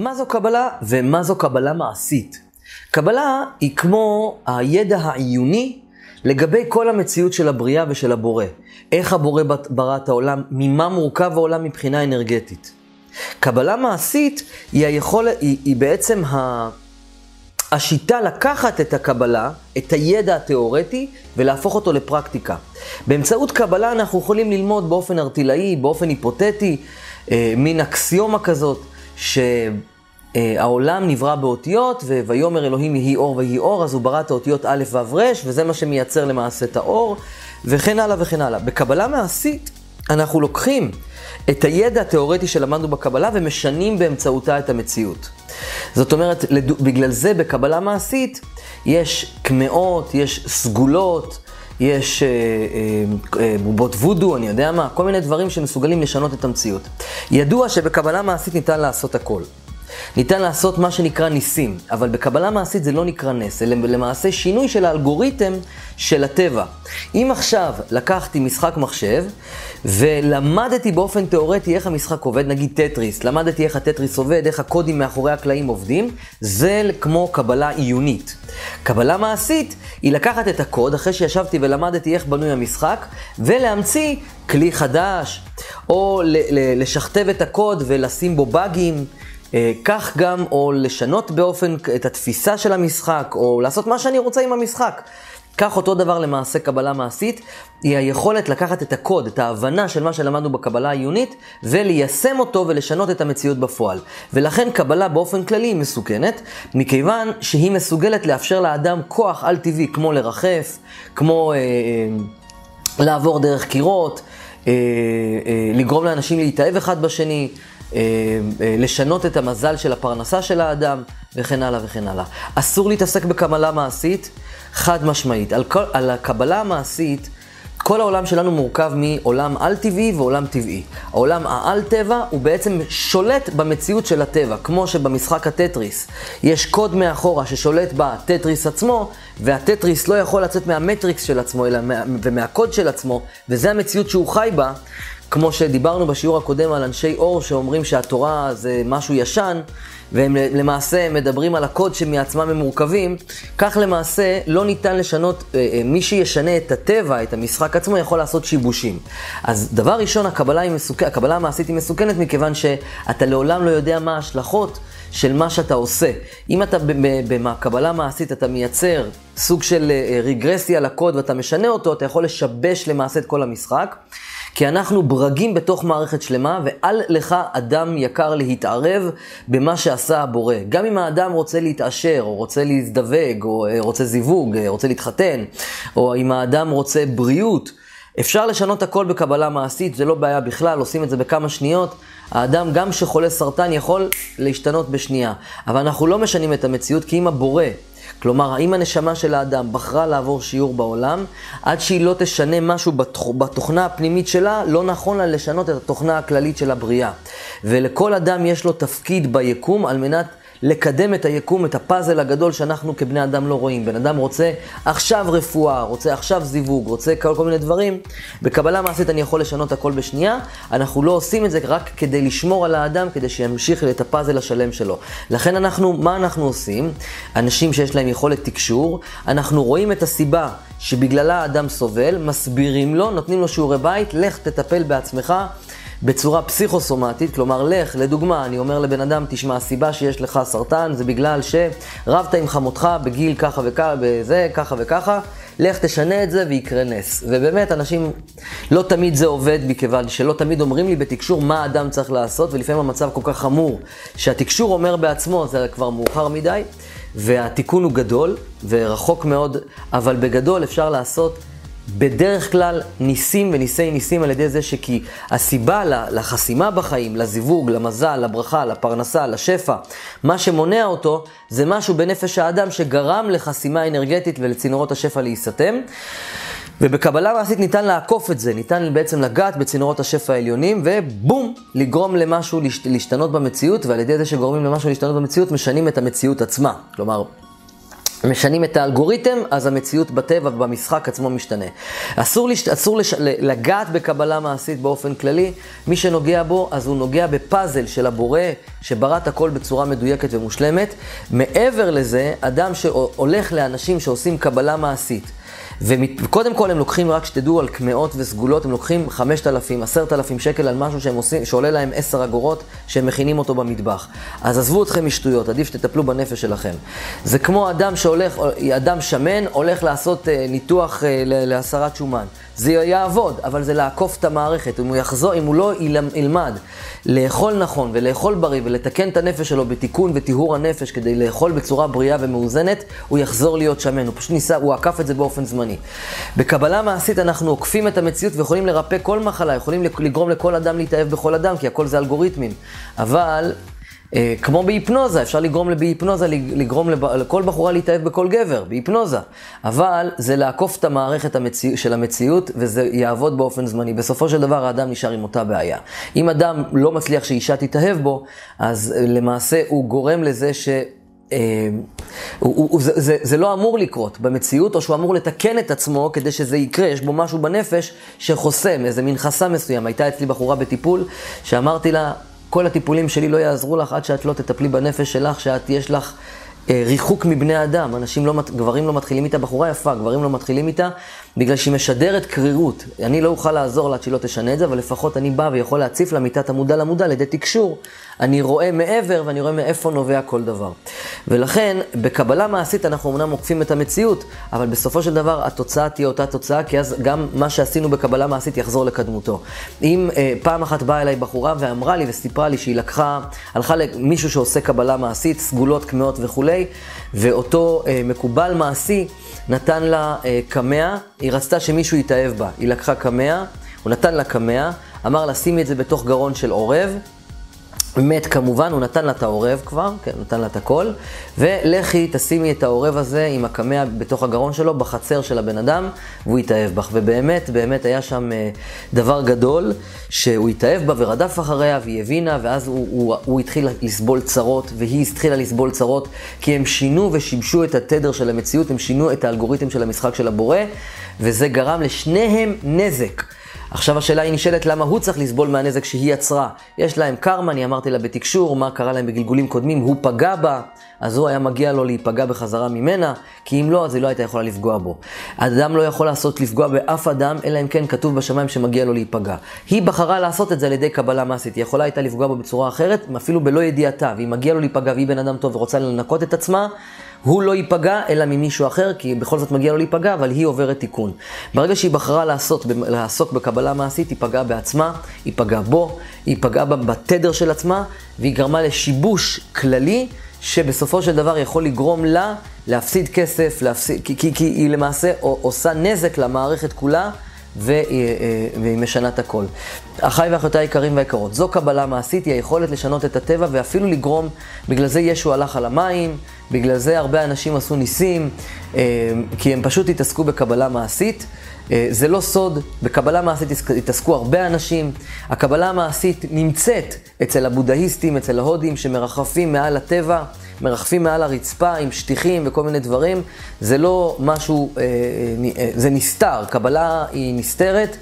מה זו קבלה ומה זו קבלה מעשית? קבלה היא כמו הידע העיוני לגבי כל המציאות של הבריאה ושל הבורא. איך הבורא ברא את העולם, ממה מורכב העולם מבחינה אנרגטית. קבלה מעשית היא, היכול, היא, היא בעצם ה... השיטה לקחת את הקבלה, את הידע התיאורטי, ולהפוך אותו לפרקטיקה. באמצעות קבלה אנחנו יכולים ללמוד באופן ארטילאי, באופן היפותטי, אה, מין אקסיומה כזאת, שהעולם נברא באותיות, ויאמר אלוהים יהי אור ויהי אור, אז הוא ברא את האותיות א' ו' ר', וזה מה שמייצר למעשה את האור, וכן הלאה וכן הלאה. בקבלה מעשית, אנחנו לוקחים את הידע התיאורטי שלמדנו בקבלה ומשנים באמצעותה את המציאות. זאת אומרת, בגלל זה בקבלה מעשית יש קמעות, יש סגולות, יש אה, אה, אה, בובות וודו, אני יודע מה, כל מיני דברים שמסוגלים לשנות את המציאות. ידוע שבקבלה מעשית ניתן לעשות הכל. ניתן לעשות מה שנקרא ניסים, אבל בקבלה מעשית זה לא נקרא נס, אלא למעשה שינוי של האלגוריתם של הטבע. אם עכשיו לקחתי משחק מחשב ולמדתי באופן תיאורטי איך המשחק עובד, נגיד טטריס, למדתי איך הטטריס עובד, איך הקודים מאחורי הקלעים עובדים, זה כמו קבלה עיונית. קבלה מעשית היא לקחת את הקוד, אחרי שישבתי ולמדתי איך בנוי המשחק, ולהמציא כלי חדש, או לשכתב את הקוד ולשים בו באגים. אה, כך גם, או לשנות באופן את התפיסה של המשחק, או לעשות מה שאני רוצה עם המשחק. כך אותו דבר למעשה קבלה מעשית, היא היכולת לקחת את הקוד, את ההבנה של מה שלמדנו בקבלה העיונית, וליישם אותו ולשנות את המציאות בפועל. ולכן קבלה באופן כללי היא מסוכנת, מכיוון שהיא מסוגלת לאפשר לאדם כוח על-טבעי, כמו לרחף, כמו אה, אה, לעבור דרך קירות, אה, אה, לגרום לאנשים להתאהב אחד בשני. אה, אה, לשנות את המזל של הפרנסה של האדם, וכן הלאה וכן הלאה. אסור להתעסק בקבלה מעשית, חד משמעית. על, כל, על הקבלה המעשית, כל העולם שלנו מורכב מעולם על-טבעי ועולם טבעי. העולם העל-טבע הוא בעצם שולט במציאות של הטבע, כמו שבמשחק הטטריס יש קוד מאחורה ששולט בטטריס עצמו, והטטריס לא יכול לצאת מהמטריקס של עצמו אלא מה, ומהקוד של עצמו, וזה המציאות שהוא חי בה. כמו שדיברנו בשיעור הקודם על אנשי אור שאומרים שהתורה זה משהו ישן, והם למעשה מדברים על הקוד שמעצמם הם מורכבים, כך למעשה לא ניתן לשנות, אה, אה, מי שישנה את הטבע, את המשחק עצמו, יכול לעשות שיבושים. אז דבר ראשון, הקבלה, מסוכ... הקבלה המעשית היא מסוכנת מכיוון שאתה לעולם לא יודע מה ההשלכות של מה שאתה עושה. אם אתה בקבלה מעשית, אתה מייצר סוג של אה, רגרסיה לקוד ואתה משנה אותו, אתה יכול לשבש למעשה את כל המשחק. כי אנחנו ברגים בתוך מערכת שלמה, ואל לך אדם יקר להתערב במה שעשה הבורא. גם אם האדם רוצה להתעשר, או רוצה להזדווג, או אה, רוצה זיווג, אה, רוצה להתחתן, או אם האדם רוצה בריאות, אפשר לשנות הכל בקבלה מעשית, זה לא בעיה בכלל, עושים את זה בכמה שניות. האדם, גם שחולה סרטן, יכול להשתנות בשנייה. אבל אנחנו לא משנים את המציאות, כי אם הבורא כלומר, האם הנשמה של האדם בחרה לעבור שיעור בעולם, עד שהיא לא תשנה משהו בתוכ... בתוכנה הפנימית שלה, לא נכון לה לשנות את התוכנה הכללית של הבריאה. ולכל אדם יש לו תפקיד ביקום על מנת לקדם את היקום, את הפאזל הגדול שאנחנו כבני אדם לא רואים. בן אדם רוצה עכשיו רפואה, רוצה עכשיו זיווג, רוצה כל, כל מיני דברים. בקבלה מעשית אני יכול לשנות הכל בשנייה. אנחנו לא עושים את זה רק כדי לשמור על האדם, כדי שימשיך את הפאזל השלם שלו. לכן אנחנו, מה אנחנו עושים? אנשים שיש להם יכולת תקשור, אנחנו רואים את הסיבה שבגללה האדם סובל, מסבירים לו, נותנים לו שיעורי בית, לך תטפל בעצמך. בצורה פסיכוסומטית, כלומר, לך, לדוגמה, אני אומר לבן אדם, תשמע, הסיבה שיש לך סרטן זה בגלל שרבת עם חמותך בגיל ככה וככה, בזה, ככה וככה, לך תשנה את זה ויקרה נס. ובאמת, אנשים, לא תמיד זה עובד, מכיוון שלא תמיד אומרים לי בתקשור מה האדם צריך לעשות, ולפעמים המצב כל כך חמור, שהתקשור אומר בעצמו, זה כבר מאוחר מדי, והתיקון הוא גדול ורחוק מאוד, אבל בגדול אפשר לעשות בדרך כלל ניסים וניסי ניסים על ידי זה שכי הסיבה לחסימה בחיים, לזיווג, למזל, לברכה, לפרנסה, לשפע, מה שמונע אותו זה משהו בנפש האדם שגרם לחסימה אנרגטית ולצינורות השפע להיסתם. ובקבלה מעשית ניתן לעקוף את זה, ניתן בעצם לגעת בצינורות השפע העליונים, ובום, לגרום למשהו להשתנות במציאות, ועל ידי זה שגורמים למשהו להשתנות במציאות, משנים את המציאות עצמה. כלומר, משנים את האלגוריתם, אז המציאות בטבע ובמשחק עצמו משתנה. אסור, לש... אסור לש... לגעת בקבלה מעשית באופן כללי, מי שנוגע בו, אז הוא נוגע בפאזל של הבורא, שברא את הכל בצורה מדויקת ומושלמת. מעבר לזה, אדם שהולך לאנשים שעושים קבלה מעשית, וקודם כל הם לוקחים, רק שתדעו, על קמעות וסגולות, הם לוקחים 5,000, 10,000 שקל על משהו שהם עושים, שעולה להם 10 אגורות, שהם מכינים אותו במטבח. אז עזבו אתכם משטויות, עדיף שתטפלו בנפש שלכם. זה כמו אדם שהולך, אדם שמן, הולך לעשות אה, ניתוח אה, להסרת שומן. זה יעבוד, אבל זה לעקוף את המערכת. אם הוא יחזור, אם הוא לא ילמד לאכול נכון ולאכול בריא ולתקן את הנפש שלו בתיקון וטיהור הנפש כדי לאכול בצורה בריאה ומאוזנת, הוא יחזור להיות שמן. הוא פשוט ניסה, הוא עקף את זה באופן זמני. בקבלה מעשית אנחנו עוקפים את המציאות ויכולים לרפא כל מחלה, יכולים לגרום לכל אדם להתאהב בכל אדם, כי הכל זה אלגוריתמים. אבל כמו בהיפנוזה, אפשר לגרום בהיפנוזה, לגרום לכל בחורה להתאהב בכל גבר, בהיפנוזה. אבל זה לעקוף את המערכת המציא, של המציאות, וזה יעבוד באופן זמני. בסופו של דבר האדם נשאר עם אותה בעיה. אם אדם לא מצליח שאישה תתאהב בו, אז אה, למעשה הוא גורם לזה ש... אה, הוא, הוא, זה, זה, זה לא אמור לקרות במציאות, או שהוא אמור לתקן את עצמו כדי שזה יקרה. יש בו משהו בנפש שחוסם, איזה מין חסם מסוים. הייתה אצלי בחורה בטיפול, שאמרתי לה, כל הטיפולים שלי לא יעזרו לך עד שאת לא תטפלי בנפש שלך, שאת יש לך אה, ריחוק מבני אדם. אנשים לא, גברים לא מתחילים איתה, בחורה יפה, גברים לא מתחילים איתה, בגלל שהיא משדרת קרירות. אני לא אוכל לעזור לה עד שהיא לא תשנה את זה, אבל לפחות אני בא ויכול להציף לה מיטת המודע למודע על ידי תקשור. אני רואה מעבר ואני רואה מאיפה נובע כל דבר. ולכן, בקבלה מעשית אנחנו אמנם עוקפים את המציאות, אבל בסופו של דבר התוצאה תהיה אותה תוצאה, כי אז גם מה שעשינו בקבלה מעשית יחזור לקדמותו. אם אה, פעם אחת באה אליי בחורה ואמרה לי וסיפרה לי שהיא לקחה, הלכה למישהו שעושה קבלה מעשית, סגולות, קמעות וכולי, ואותו אה, מקובל מעשי נתן לה אה, קמע, היא רצתה שמישהו יתאהב בה. היא לקחה קמע, הוא נתן לה קמע, אמר לה שימי את זה בתוך גרון של עורב, מת כמובן, הוא נתן לה את העורב כבר, כן, נתן לה את הכל, ולכי תשימי את העורב הזה עם הקמע בתוך הגרון שלו, בחצר של הבן אדם, והוא יתאהב בך. ובאמת, באמת היה שם אה, דבר גדול, שהוא התאהב בה ורדף אחריה, והיא הבינה, ואז הוא, הוא, הוא התחיל לסבול צרות, והיא התחילה לסבול צרות, כי הם שינו ושיבשו את התדר של המציאות, הם שינו את האלגוריתם של המשחק של הבורא, וזה גרם לשניהם נזק. עכשיו השאלה היא נשאלת למה הוא צריך לסבול מהנזק שהיא יצרה. יש להם קרמה, אני אמרתי לה בתקשור, מה קרה להם בגלגולים קודמים, הוא פגע בה, אז הוא היה מגיע לו להיפגע בחזרה ממנה, כי אם לא, אז היא לא הייתה יכולה לפגוע בו. אדם לא יכול לעשות לפגוע באף אדם, אלא אם כן כתוב בשמיים שמגיע לו להיפגע. היא בחרה לעשות את זה על ידי קבלה מעשית, היא יכולה הייתה לפגוע בו בצורה אחרת, אפילו בלא ידיעתה, ואם מגיע לו להיפגע והיא בן אדם טוב ורוצה לנקות את עצמה, הוא לא ייפגע, אלא ממישהו אחר, כי בכל זאת מגיע לו להיפגע, אבל היא עוברת תיקון. ברגע שהיא בחרה לעשות, לעסוק בקבלה מעשית, היא פגעה בעצמה, היא פגעה בו, היא פגעה בתדר של עצמה, והיא גרמה לשיבוש כללי, שבסופו של דבר יכול לגרום לה להפסיד כסף, להפסיד, כי, כי, כי היא למעשה עושה נזק למערכת כולה. והיא, אה, והיא משנה את הכל. אחיי ואחיותיי היקרים והיקרות, זו קבלה מעשית, היא היכולת לשנות את הטבע ואפילו לגרום, בגלל זה ישו הלך על המים, בגלל זה הרבה אנשים עשו ניסים, אה, כי הם פשוט התעסקו בקבלה מעשית. אה, זה לא סוד, בקבלה מעשית התעסקו הרבה אנשים. הקבלה המעשית נמצאת אצל הבודהיסטים, אצל ההודים, שמרחפים מעל הטבע. מרחפים מעל הרצפה עם שטיחים וכל מיני דברים, זה לא משהו, אה, זה נסתר, קבלה היא נסתרת.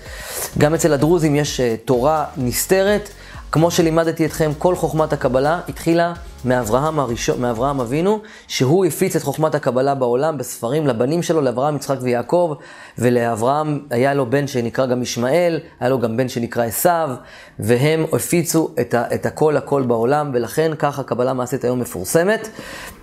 גם אצל הדרוזים יש תורה נסתרת. כמו שלימדתי אתכם, כל חוכמת הקבלה התחילה מאברהם, הראשון, מאברהם אבינו, שהוא הפיץ את חוכמת הקבלה בעולם בספרים לבנים שלו, לאברהם, יצחק ויעקב, ולאברהם היה לו בן שנקרא גם ישמעאל, היה לו גם בן שנקרא עשיו, והם הפיצו את, ה, את הכל הכל בעולם, ולכן ככה הקבלה מעשית היום מפורסמת,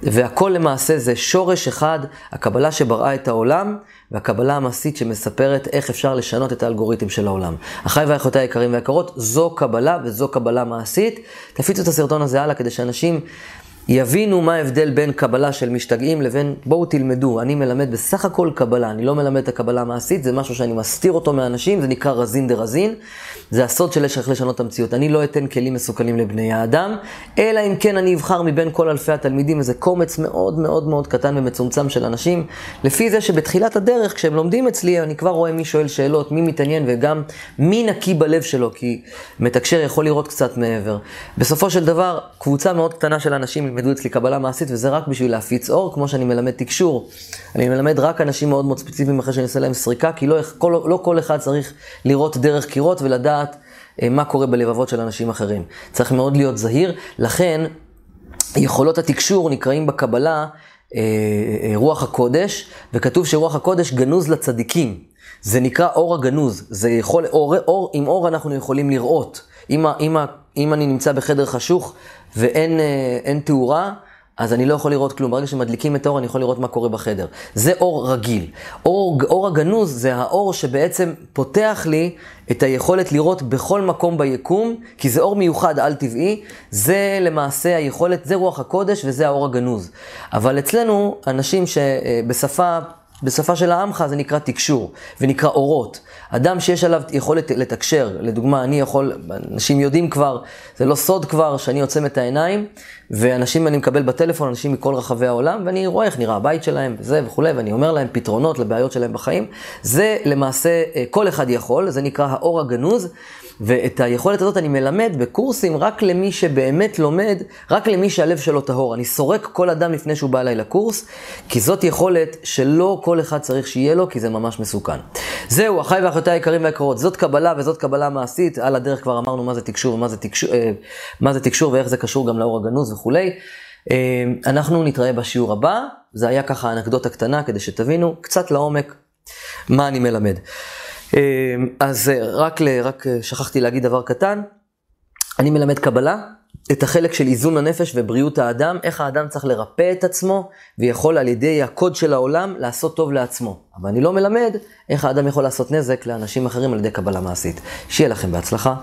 והכל למעשה זה שורש אחד, הקבלה שבראה את העולם. והקבלה המעשית שמספרת איך אפשר לשנות את האלגוריתם של העולם. אחיי ואחיותיי היקרים והיקרות, זו קבלה וזו קבלה מעשית. תפיצו את הסרטון הזה הלאה כדי שאנשים יבינו מה ההבדל בין קבלה של משתגעים לבין בואו תלמדו. אני מלמד בסך הכל קבלה, אני לא מלמד את הקבלה המעשית, זה משהו שאני מסתיר אותו מאנשים, זה נקרא רזין דה רזין. זה הסוד של איך לשנות את המציאות. אני לא אתן כלים מסוכנים לבני האדם, אלא אם כן אני אבחר מבין כל אלפי התלמידים איזה קומץ מאוד מאוד מאוד קטן ומצומצם של אנשים. לפי זה שבתחילת הדרך, כשהם לומדים אצלי, אני כבר רואה מי שואל שאלות, מי מתעניין וגם מי נקי בלב שלו, כי מתקשר יכול לראות קצת מעבר. בסופו של דבר, קבוצה מאוד קטנה של אנשים ילמדו אצלי קבלה מעשית, וזה רק בשביל להפיץ אור, כמו שאני מלמד תקשור. אני מלמד רק אנשים מאוד מאוד ספציפיים אחרי שאני אעשה להם סריקה, כי לא כל, לא כל אחד צריך לראות דרך קירות ולדעת אה, מה קורה בלבבות של אנשים אחרים. צריך מאוד להיות זהיר, לכן יכולות התקשור נקראים בקבלה אה, אה, רוח הקודש, וכתוב שרוח הקודש גנוז לצדיקים. זה נקרא אור הגנוז, זה יכול, אור, אור, עם אור אנחנו יכולים לראות. אם, אם, אם אני נמצא בחדר חשוך ואין אה, תאורה, אז אני לא יכול לראות כלום. ברגע שמדליקים את האור, אני יכול לראות מה קורה בחדר. זה אור רגיל. אור, אור הגנוז זה האור שבעצם פותח לי את היכולת לראות בכל מקום ביקום, כי זה אור מיוחד על-טבעי. זה למעשה היכולת, זה רוח הקודש וזה האור הגנוז. אבל אצלנו, אנשים שבשפה... בשפה של העמך זה נקרא תקשור, ונקרא אורות. אדם שיש עליו יכולת לתקשר, לדוגמה, אני יכול, אנשים יודעים כבר, זה לא סוד כבר, שאני עוצם את העיניים, ואנשים, אני מקבל בטלפון, אנשים מכל רחבי העולם, ואני רואה איך נראה הבית שלהם, וזה וכולי, ואני אומר להם פתרונות לבעיות שלהם בחיים. זה למעשה, אה, כל אחד יכול, זה נקרא האור הגנוז. ואת היכולת הזאת אני מלמד בקורסים רק למי שבאמת לומד, רק למי שהלב שלו טהור. אני סורק כל אדם לפני שהוא בא אליי לקורס, כי זאת יכולת שלא כל אחד צריך שיהיה לו, כי זה ממש מסוכן. זהו, אחיי ואחיותיי היקרים והיקרות, זאת קבלה וזאת קבלה מעשית. על הדרך כבר אמרנו מה זה תקשור ומה זה תקשור, אה, מה זה תקשור ואיך זה קשור גם לאור הגנוז וכולי. אה, אנחנו נתראה בשיעור הבא, זה היה ככה אנקדוטה קטנה כדי שתבינו קצת לעומק מה אני מלמד. אמ, אז אה, רק, רק אה, שכחתי להגיד דבר קטן, אני מלמד קבלה, את החלק של איזון הנפש ובריאות האדם, איך האדם צריך לרפא את עצמו, ויכול על ידי הקוד של העולם לעשות טוב לעצמו. אבל אני לא מלמד איך האדם יכול לעשות נזק לאנשים אחרים על ידי קבלה מעשית. שיהיה לכם בהצלחה.